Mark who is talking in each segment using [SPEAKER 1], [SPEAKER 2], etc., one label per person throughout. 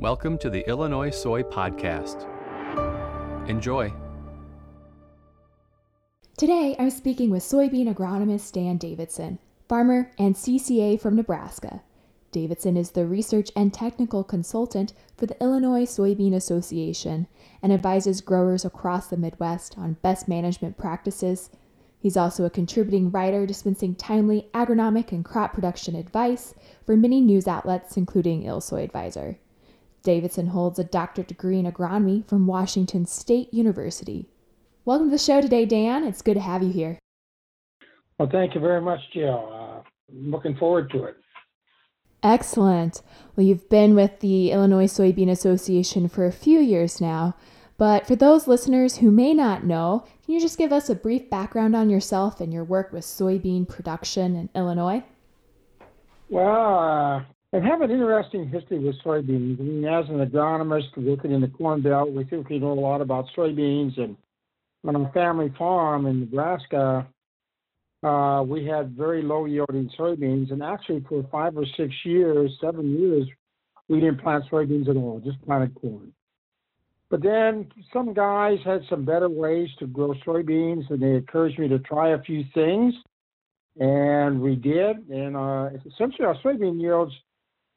[SPEAKER 1] Welcome to the Illinois Soy Podcast. Enjoy.
[SPEAKER 2] Today, I'm speaking with soybean agronomist Dan Davidson, farmer and CCA from Nebraska. Davidson is the research and technical consultant for the Illinois Soybean Association and advises growers across the Midwest on best management practices. He's also a contributing writer dispensing timely agronomic and crop production advice for many news outlets, including ILSoy Advisor. Davidson holds a doctorate degree in agronomy from Washington State University. Welcome to the show today, Dan. It's good to have you here.
[SPEAKER 3] Well, thank you very much, Jill. Uh, I'm looking forward to it.
[SPEAKER 2] Excellent. Well, you've been with the Illinois Soybean Association for a few years now, but for those listeners who may not know, can you just give us a brief background on yourself and your work with soybean production in Illinois?
[SPEAKER 3] Well, uh, I have an interesting history with soybeans. I mean, as an agronomist working in the Corn Belt, we think we know a lot about soybeans. And on our family farm in Nebraska, uh, we had very low yielding soybeans. And actually, for five or six years, seven years, we didn't plant soybeans at all, just planted corn. But then some guys had some better ways to grow soybeans, and they encouraged me to try a few things. And we did. And uh, essentially, our soybean yields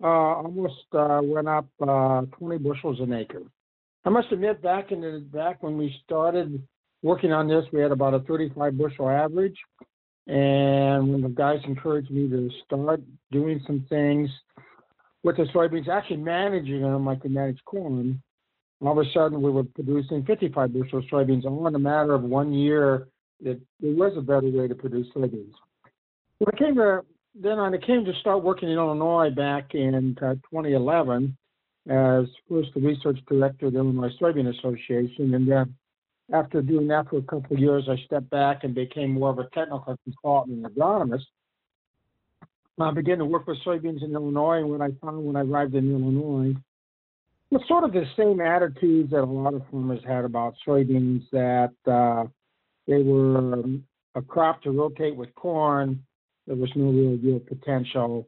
[SPEAKER 3] uh, almost uh, went up uh, 20 bushels an acre. I must admit, back in the back when we started working on this, we had about a 35 bushel average. And when the guys encouraged me to start doing some things with the soybeans, actually managing them like they manage corn, all of a sudden we were producing 55 bushels soybeans all in a matter of one year. That there was a better way to produce soybeans. When it came to then I came to start working in Illinois back in uh, 2011 as first the research director of the Illinois Soybean Association, and then after doing that for a couple of years, I stepped back and became more of a technical consultant and agronomist. I began to work with soybeans in Illinois, and what I found when I arrived in Illinois was sort of the same attitudes that a lot of farmers had about soybeans, that uh, they were a crop to rotate with corn, there was no real real potential.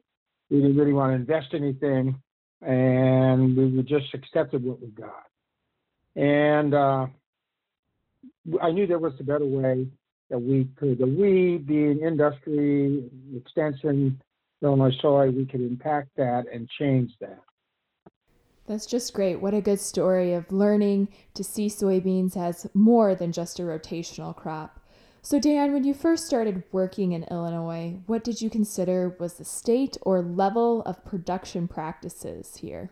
[SPEAKER 3] We didn't really want to invest anything, and we just accepted what we got. And uh, I knew there was a better way that we could, that we, being industry, extension, Illinois soy, we could impact that and change that.
[SPEAKER 2] That's just great. What a good story of learning to see soybeans as more than just a rotational crop. So, Dan, when you first started working in Illinois, what did you consider was the state or level of production practices here?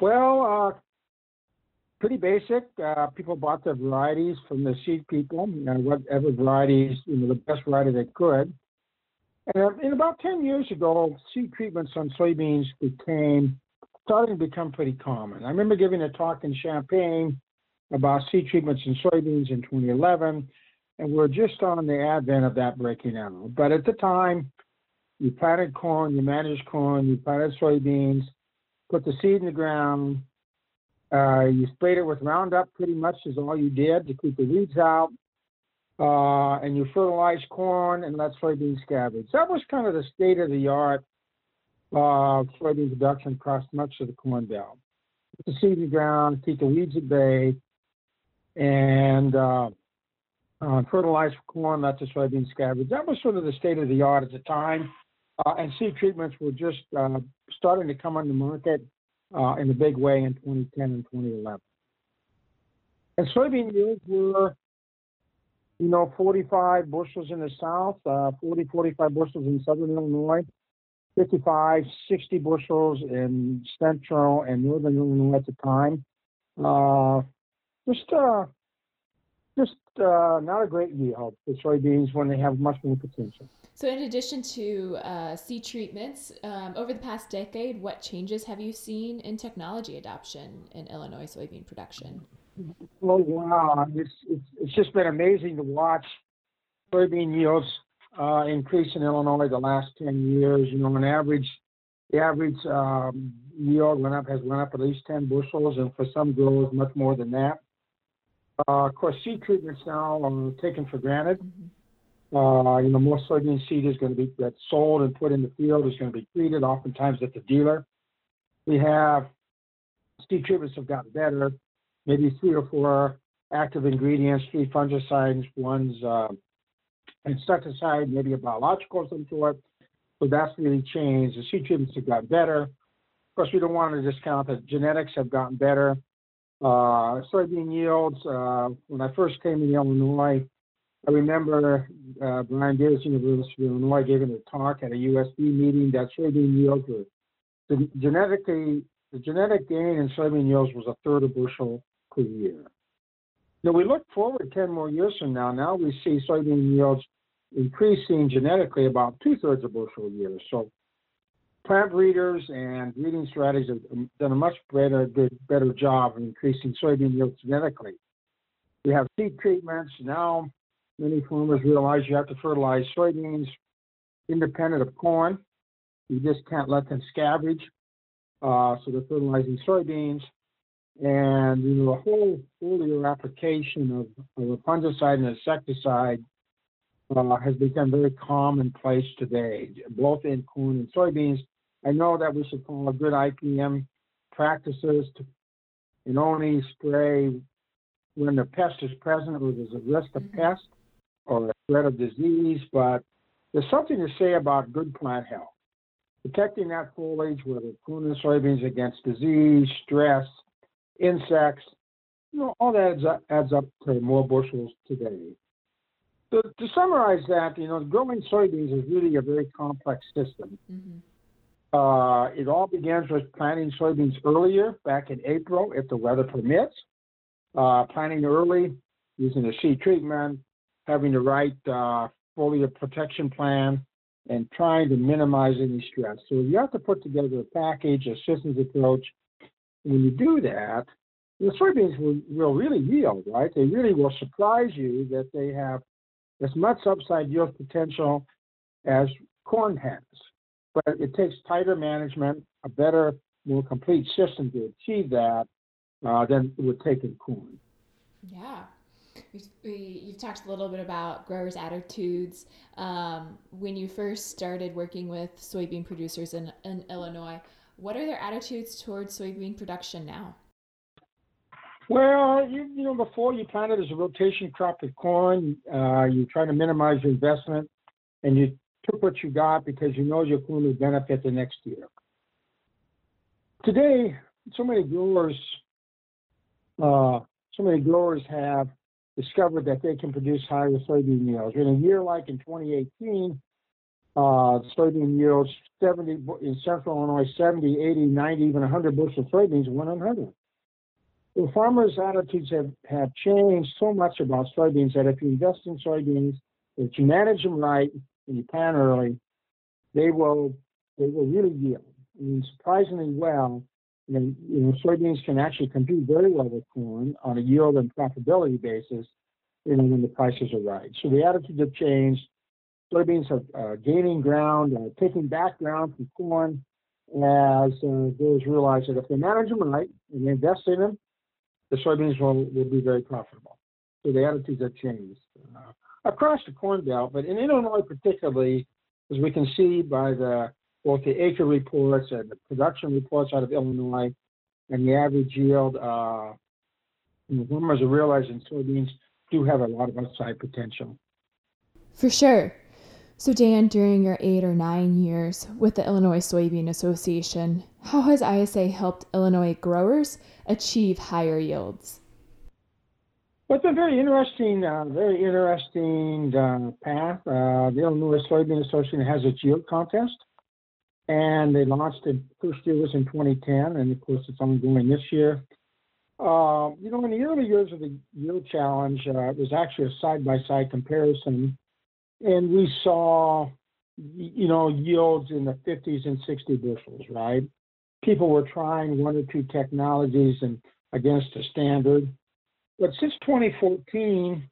[SPEAKER 3] Well, uh, pretty basic. Uh, people bought their varieties from the seed people, you know, whatever varieties, you know, the best variety they could. And in about 10 years ago, seed treatments on soybeans became starting to become pretty common. I remember giving a talk in Champaign about seed treatments in soybeans in 2011 and we're just on the advent of that breaking out. But at the time, you planted corn, you managed corn, you planted soybeans, put the seed in the ground, uh, you sprayed it with Roundup pretty much is all you did to keep the weeds out, uh, and you fertilized corn and let soybeans scavenge. That was kind of the state of the art uh, soybean production across much of the corn belt. Put the seed in the ground, keep the weeds at bay, and uh, uh, fertilizer for corn, not the soybean scavenge. That was sort of the state of the art at the time. Uh, and seed treatments were just uh, starting to come on the market uh, in a big way in 2010 and 2011. And soybean yields were, you know, 45 bushels in the south, uh, 40, 45 bushels in southern Illinois, 55, 60 bushels in central and northern Illinois at the time. Uh, just just uh, not a great yield for soybeans when they have much more potential.
[SPEAKER 2] So, in addition to uh, seed treatments, um, over the past decade, what changes have you seen in technology adoption in Illinois soybean production?
[SPEAKER 3] Oh wow! It's it's, it's just been amazing to watch soybean yields uh, increase in Illinois the last ten years. You know, on average, the average um, yield went up has went up at least ten bushels, and for some growers, much more than that. Uh, of course, seed treatments now are taken for granted. Uh, you know, more soybean seed is going to be that's sold and put in the field is going to be treated, oftentimes at the dealer. We have seed treatments have gotten better, maybe three or four active ingredients, three fungicides, one's uh, insecticide, maybe a biological of some sort. So that's really changed. The seed treatments have gotten better. Of course, we don't want to discount that genetics have gotten better. Uh, soybean yields, uh, when I first came to Illinois, I remember uh, Brian Davis, University of Illinois, giving a talk at a USB meeting that soybean yields were the, genetically, the genetic gain in soybean yields was a third of bushel per year. Now we look forward 10 more years from now. Now we see soybean yields increasing genetically about two thirds of bushel a year. So plant breeders and breeding strategies have done a much better, good, better job of increasing soybean yields genetically. We have seed treatments. Now many farmers realize you have to fertilize soybeans independent of corn. You just can't let them scavenge. Uh, so they're fertilizing soybeans. And you know, the whole foliar application of, of a fungicide and insecticide uh, has become very commonplace today, both in corn and soybeans. I know that we should follow good IPM practices to, and only spray when the pest is present or there's a risk of mm-hmm. pest or a threat of disease, but there's something to say about good plant health. Protecting that foliage, whether and soybeans, against disease, stress, insects, you know, all that adds up, adds up to more bushels today. So to summarize that, you know, growing soybeans is really a very complex system. Mm-hmm. Uh, it all begins with planting soybeans earlier, back in April, if the weather permits. Uh, planting early, using a seed treatment, having the right uh, foliar protection plan, and trying to minimize any stress. So you have to put together a package, a systems approach. When you do that, the soybeans will, will really yield, right? They really will surprise you that they have as much upside yield potential as corn has. But it takes tighter management, a better, more complete system to achieve that uh, than it would take in corn.
[SPEAKER 2] Yeah. We, you've talked a little bit about growers' attitudes. Um, when you first started working with soybean producers in, in Illinois, what are their attitudes towards soybean production now?
[SPEAKER 3] Well, you, you know, before you planted as a rotation crop with corn, uh, you try to minimize your investment, and you took what you got because you know you're going to benefit the next year. Today, so many growers, uh, so many growers have discovered that they can produce higher soybean yields. In a year like in 2018, uh, soybean yields 70 in central Illinois, 70, 80, 90, even 100 bushel of soybeans, 100. The farmers' attitudes have, have changed so much about soybeans that if you invest in soybeans, if you manage them right you plant early, they will they will really yield. I mean, surprisingly well. You know, you know, soybeans can actually compete very well with corn on a yield and profitability basis, you know, when the prices are right. So the attitudes have changed. Soybeans are uh, gaining ground, uh, taking back ground from corn as uh, those realize that if they manage them right and they invest in them, the soybeans will, will be very profitable. So the attitudes have changed uh, across the Corn Belt, but in Illinois particularly, as we can see by the both the acre reports and the production reports out of Illinois and the average yield, uh, the farmers are realizing soybeans do have a lot of upside potential.
[SPEAKER 2] For sure. So, Dan, during your eight or nine years with the Illinois Soybean Association, how has ISA helped Illinois growers achieve higher yields?
[SPEAKER 3] Well, it's a very interesting, uh, very interesting uh, path. Uh, the Illinois Soybean Association has a yield contest, and they launched it. First year was in 2010, and of course, it's ongoing this year. Uh, you know, in the early years of the yield challenge, uh, it was actually a side-by-side comparison and we saw, you know, yields in the 50s and 60 bushels, right? People were trying one or two technologies and against a standard. But since 2014,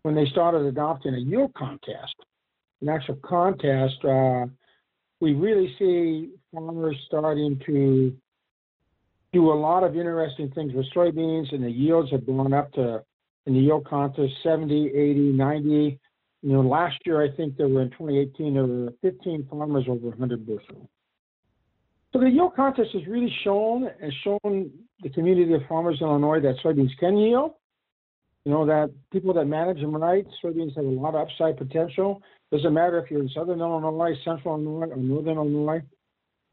[SPEAKER 3] when they started adopting a yield contest, an actual contest, uh, we really see farmers starting to do a lot of interesting things with soybeans, and the yields have gone up to, in the yield contest, 70, 80, 90, you know, last year I think there were in 2018 there were 15 farmers over 100 bushel. So the yield contest has really shown and shown the community of farmers in Illinois that soybeans can yield. You know that people that manage them right, soybeans have a lot of upside potential. Doesn't matter if you're in southern Illinois, central Illinois, or northern Illinois.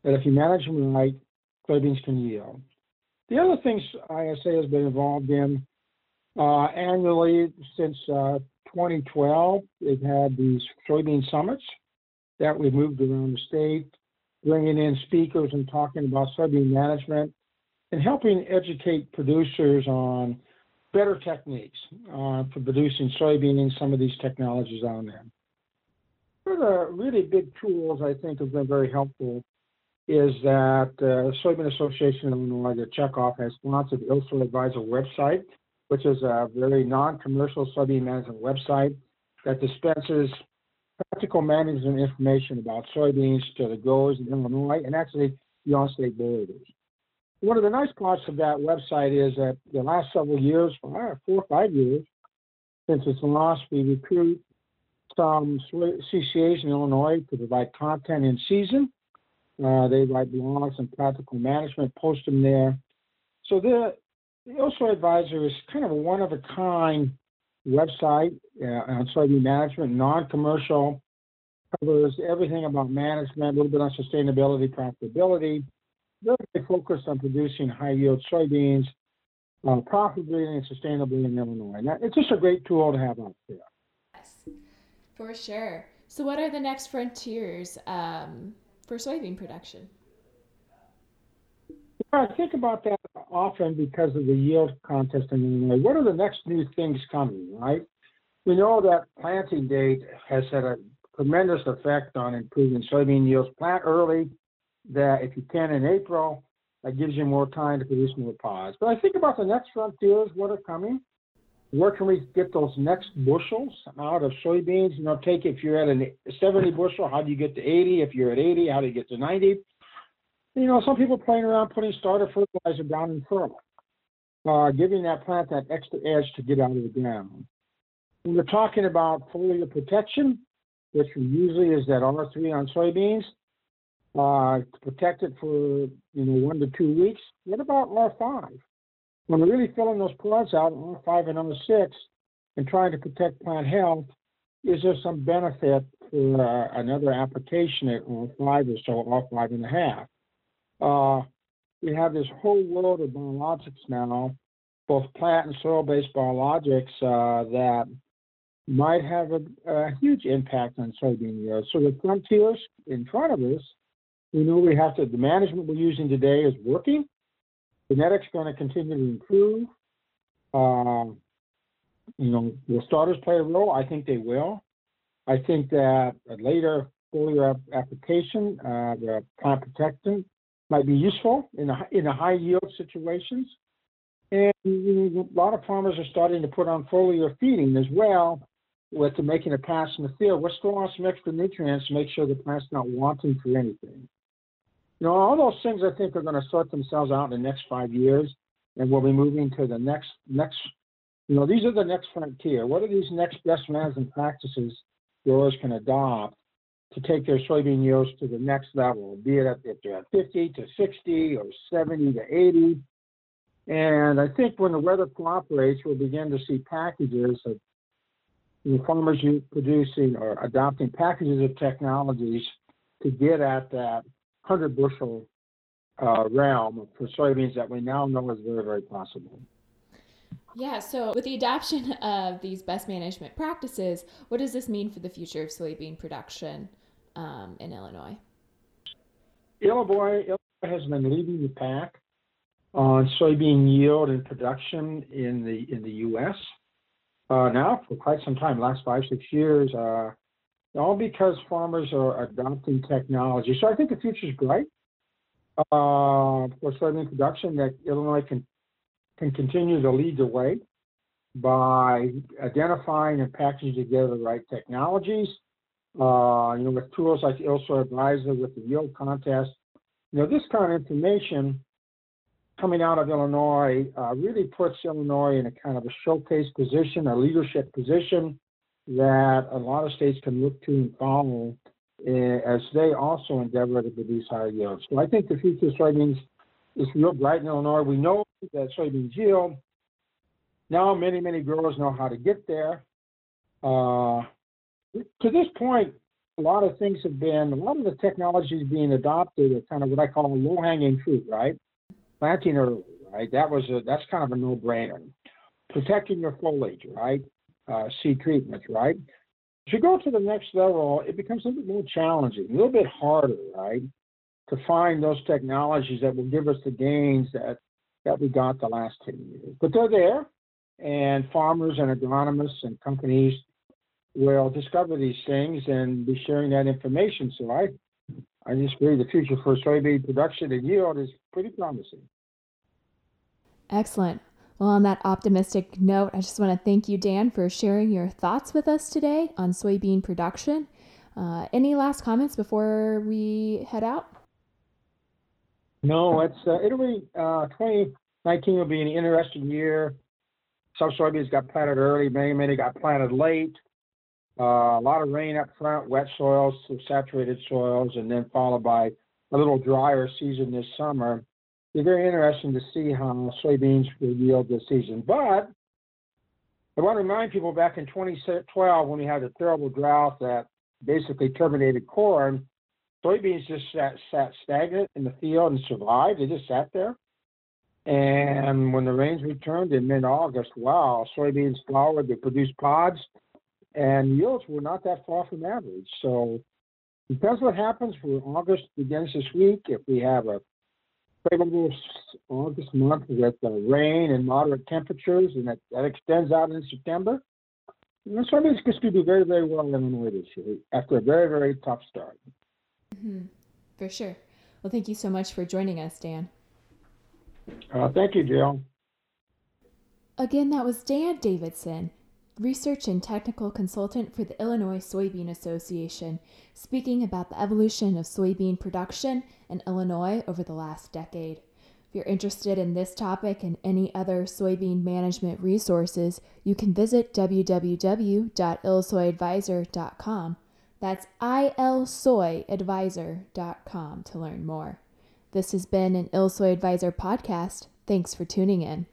[SPEAKER 3] That if you manage them right, soybeans can yield. The other things ISA has been involved in uh, annually since uh, 2012, they've had these soybean summits that we've moved around the state, bringing in speakers and talking about soybean management and helping educate producers on better techniques uh, for producing soybeans, and some of these technologies on there. One of the really big tools I think have been very helpful is that uh, Soybean Association of Illinois, the checkoff, has sponsored the ILSOY Advisor website, which is a very non-commercial soybean management website that dispenses practical management information about soybeans to the growers in Illinois and actually beyond state borders. One of the nice parts of that website is that the last several years, four or five years, since its launch, we recruit some CCAs in Illinois to provide content in season uh, they write blogs and practical management, post them there. So the, the ILSOY Advisor is kind of a one of a kind website uh, on soybean management, non-commercial, covers everything about management, a little bit on sustainability, profitability. Very focused on producing high yield soybeans uh, profitably and sustainably in Illinois. Now, it's just a great tool to have out there.
[SPEAKER 2] Yes, for sure. So, what are the next frontiers? Um, for soybean production?
[SPEAKER 3] I think about that often because of the yield contest in Illinois. What are the next new things coming, right? We know that planting date has had a tremendous effect on improving soybean yields. Plant early, that if you can in April, that gives you more time to produce more pods. But I think about the next frontiers, what are coming. Where can we get those next bushels out of soybeans? You know, take if you're at a 70 bushel, how do you get to 80? If you're at 80, how do you get to 90? You know, some people playing around putting starter fertilizer down in furrow, uh, giving that plant that extra edge to get out of the ground. When we're talking about foliar protection, which usually is that R3 on soybeans, uh, to protect it for you know one to two weeks. What about R5? when we're really filling those plants out on five and on six and trying to protect plant health, is there some benefit for uh, another application at five or so, or five and a half? Uh, we have this whole world of biologics now, both plant and soil-based biologics uh, that might have a, a, huge impact on soybean yield. So the frontiers in front of us, we know we have to, the management we're using today is working. Genetics are going to continue to improve. Uh, you know, will starters play a role? I think they will. I think that a later foliar application, uh, the plant protectant, might be useful in a, in a high yield situations. And you know, a lot of farmers are starting to put on foliar feeding as well, with making a pass in the field. We're on some extra nutrients to make sure the plant's not wanting for anything. You know, all those things I think are going to sort themselves out in the next five years, and we'll be moving to the next next. You know, these are the next frontier. What are these next best management practices growers can adopt to take their soybean yields to the next level, be it if they're at 50 to 60 or 70 to 80. And I think when the weather cooperates, we'll begin to see packages of you know, farmers producing or adopting packages of technologies to get at that 100 bushel uh, realm for soybeans that we now know is very, very possible.
[SPEAKER 2] Yeah, so with the adoption of these best management practices, what does this mean for the future of soybean production um, in Illinois?
[SPEAKER 3] Illinois, Illinois has been leading the pack on soybean yield and production in the in the U.S. Uh, now for quite some time, last five six years. Uh, all because farmers are adopting technology. So I think the future is bright uh, for soybean production. That Illinois can can continue to lead the way by identifying and packaging together the right technologies. Uh, you know, with tools like the ILSOY Advisor, with the yield contest. You know, this kind of information coming out of Illinois uh, really puts Illinois in a kind of a showcase position, a leadership position that a lot of states can look to and follow eh, as they also endeavor to produce higher yields. So I think the future of soybeans is real bright in Illinois. We know that soybeans yield. Now many, many growers know how to get there. Uh, to this point, a lot of things have been, a lot of the technologies being adopted are kind of what I call a low-hanging fruit, right? Planting early, right? That was a, that's kind of a no-brainer. Protecting your foliage, right? Uh, seed treatments, right? As you go to the next level, it becomes a little bit more challenging, a little bit harder, right? To find those technologies that will give us the gains that that we got the last 10 years. But they're there, and farmers and agronomists and companies will discover these things and be sharing that information. So I, I just believe the future for soybean production and yield is pretty promising.
[SPEAKER 2] Excellent. Well, on that optimistic note, I just want to thank you, Dan, for sharing your thoughts with us today on soybean production. Uh, any last comments before we head out?
[SPEAKER 3] No, it's uh, it'll be uh, 2019 will be an interesting year. Some soybeans got planted early, many many got planted late. Uh, a lot of rain up front, wet soils, saturated soils, and then followed by a little drier season this summer. Be very interesting to see how soybeans will yield this season. But I want to remind people back in 2012 when we had a terrible drought that basically terminated corn, soybeans just sat, sat stagnant in the field and survived. They just sat there. And when the rains returned in mid August, wow, soybeans flowered, they produced pods and yields were not that far from average. So depends what happens for August begins this week. If we have a favorable August month with uh, rain and moderate temperatures, and that, that extends out into September, you know, going to do very, very well in Illinois this year after a very, very tough start.
[SPEAKER 2] Mm-hmm. For sure. Well, thank you so much for joining us, Dan.
[SPEAKER 3] Uh, thank you, Jill.
[SPEAKER 2] Again, that was Dan Davidson research and technical consultant for the Illinois Soybean Association, speaking about the evolution of soybean production in Illinois over the last decade. If you're interested in this topic and any other soybean management resources, you can visit www.ilsoyadvisor.com. That's ilsoyadvisor.com to learn more. This has been an ILSoy Advisor podcast. Thanks for tuning in.